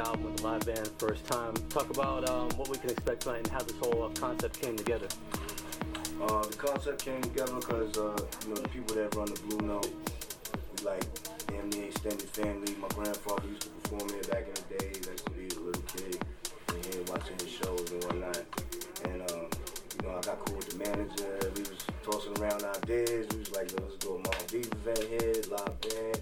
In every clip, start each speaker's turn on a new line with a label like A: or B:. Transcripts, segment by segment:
A: album with the live band first time. Talk about um, what we can expect tonight and how this whole uh, concept came together.
B: Uh, the concept came together because uh, you know the people that run the Blue Note, we like damn near extended family. My grandfather used to perform here back in the day. I used to be a little kid and here watching his shows and whatnot. And uh, you know I got cool with the manager. We was tossing around ideas. We was like, let's do a Deep event here, live band.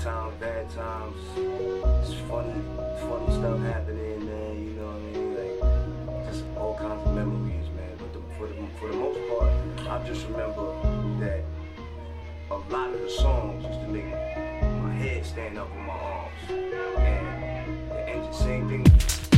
C: times, bad times. It's funny, funny stuff happening, man. You know what I mean? Like just all kinds of memories, man. But the, for the for the most part, I just remember that a lot of the songs used to make my head stand up on my arms, and the same thing.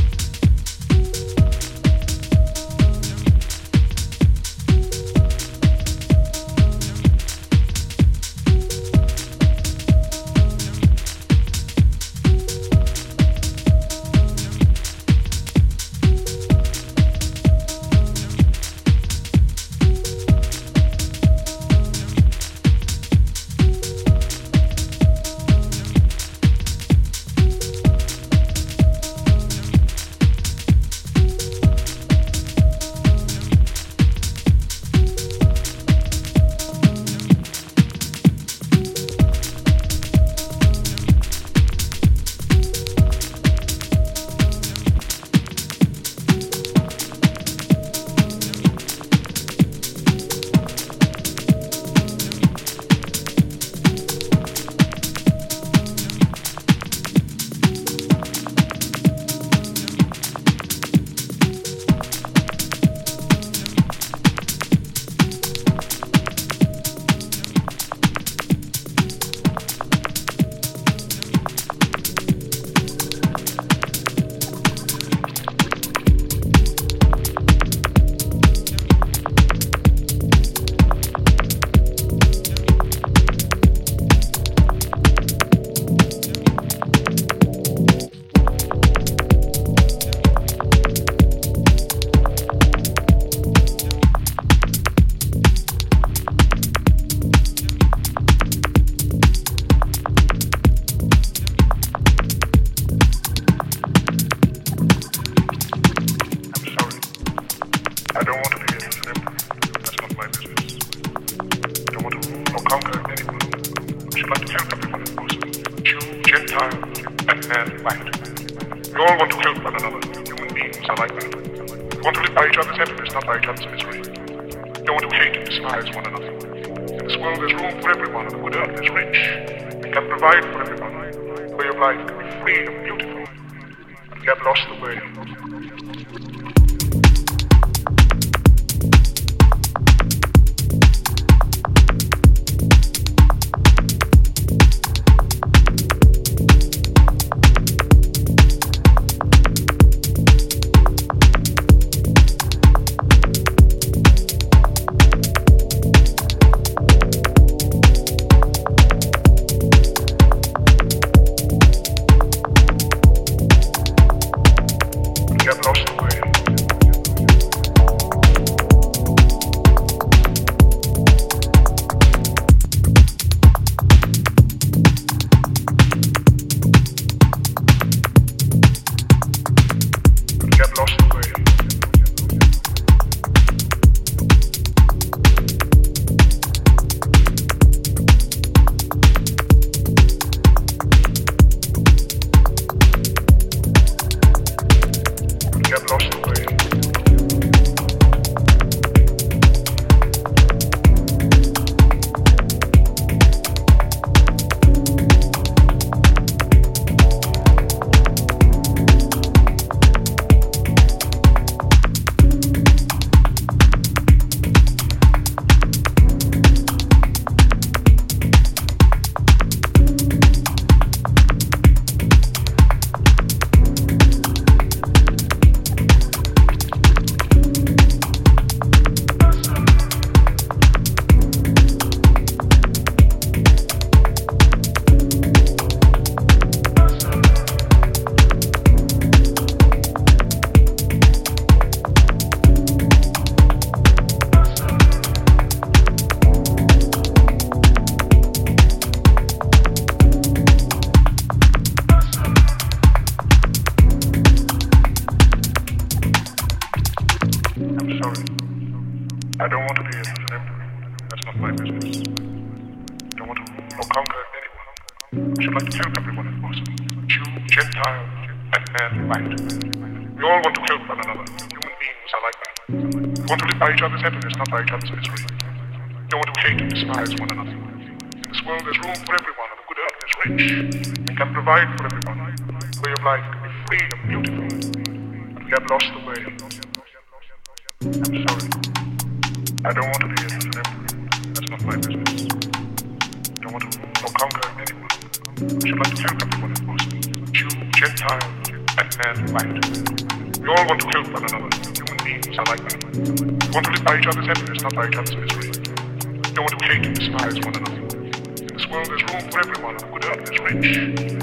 C: We all want to help one another. Human beings are like that. We want to live by each other's happiness, not by each other's misery. We don't want to hate and despise one another. In this world, there's room for everyone. The good earth is rich.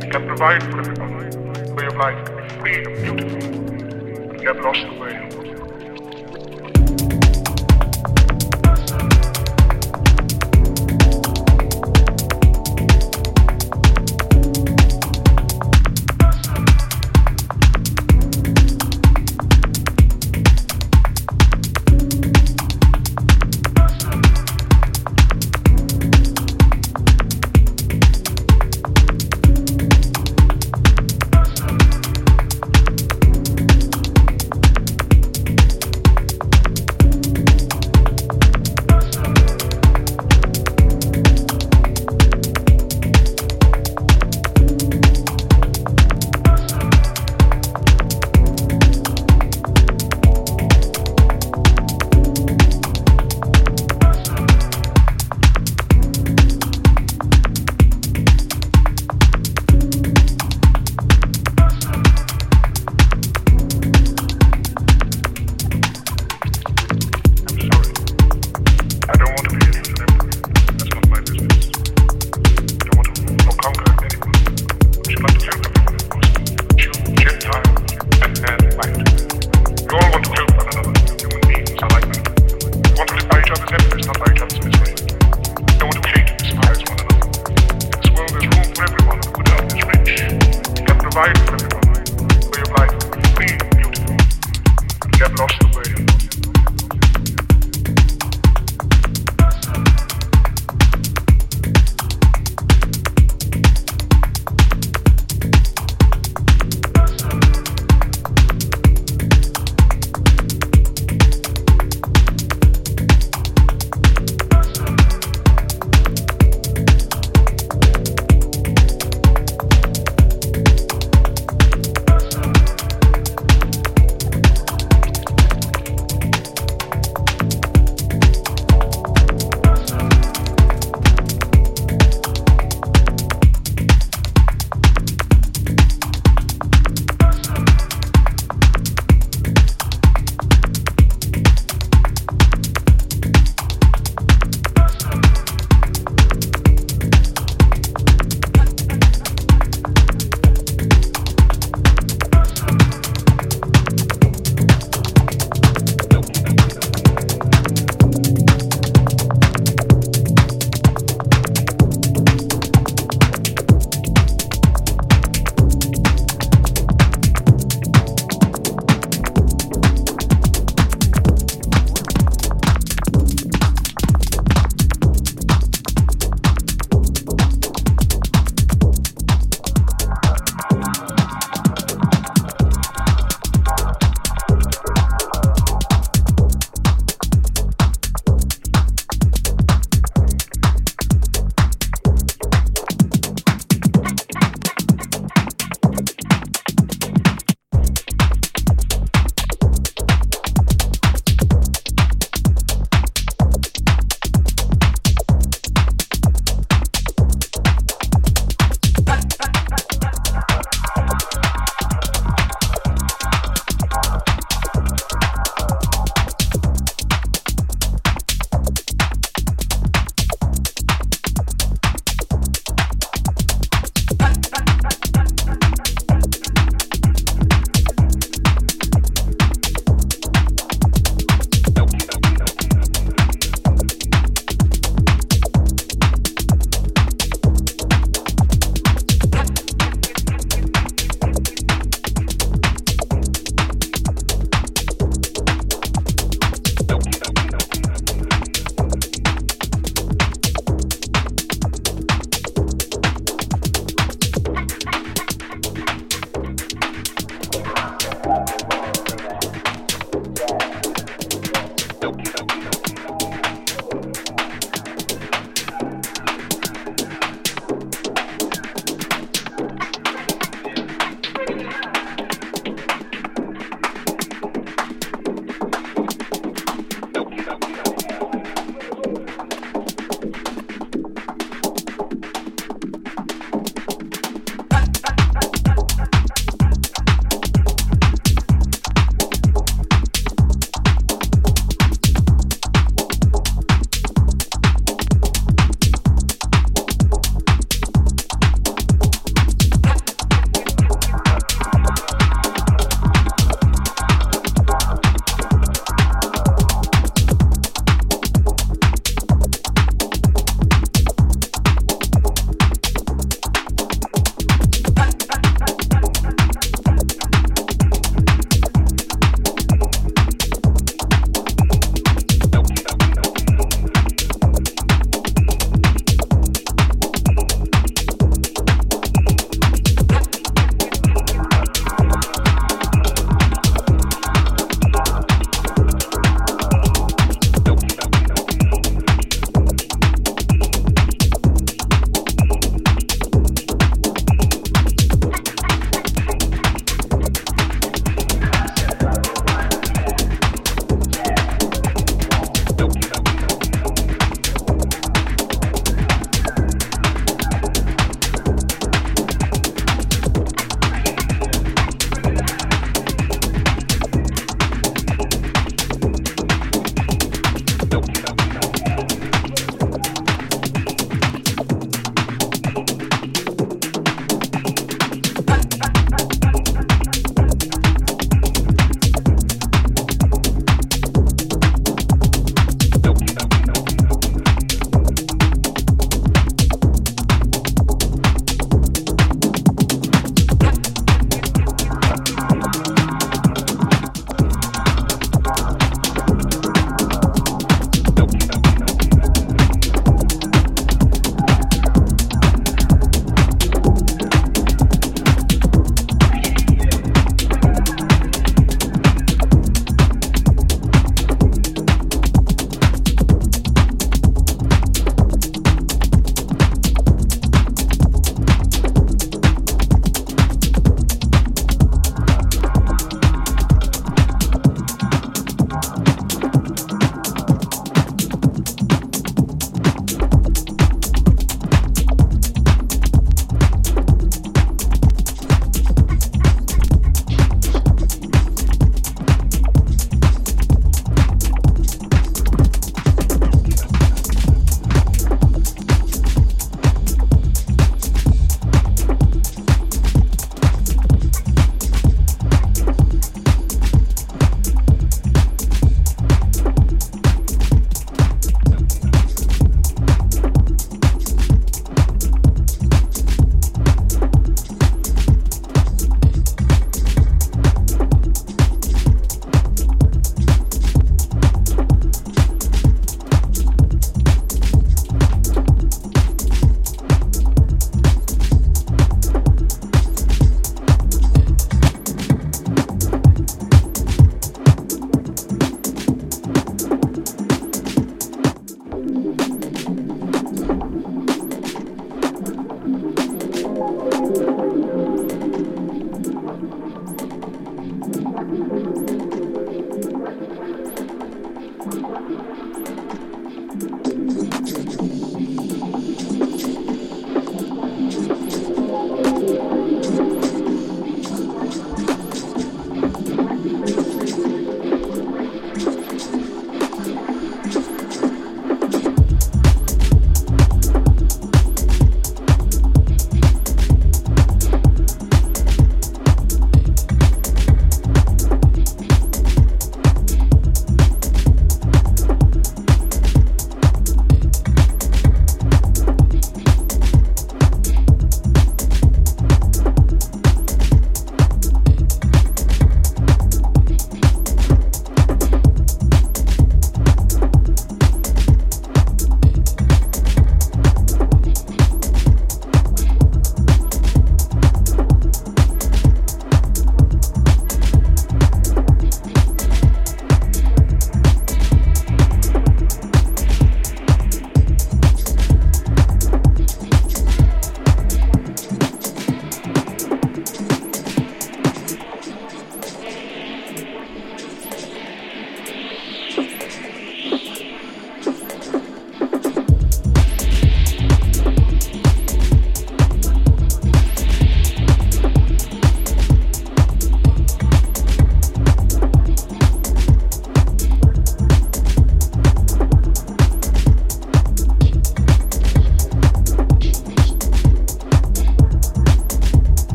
C: We can provide for everyone. The way of life can be free and beautiful. But we have lost the way.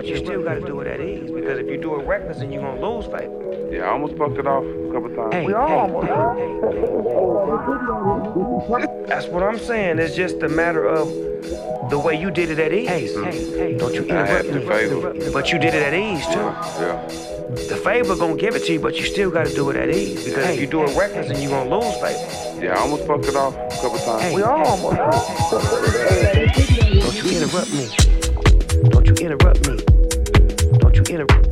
D: but you still gotta do it at ease. Because if you do it reckless, then you're gonna lose favor.
E: Yeah, I almost fucked it off a couple times.
D: Hey,
E: we all
D: hey,
E: almost.
D: hey, hey, That's what I'm saying. It's just a matter of the way you did it at ease. Hey, hey, hey, mm-hmm. don't you interrupt
E: the
D: me.
E: favor.
D: But you did it at ease too.
E: Yeah.
D: The favor gonna give it to you, but you still gotta do it at ease. Because if you do it reckless, then you're gonna lose favor.
E: Yeah, I almost fucked it off a couple times.
D: We all almost. Don't you interrupt me. Don't you interrupt me. Don't you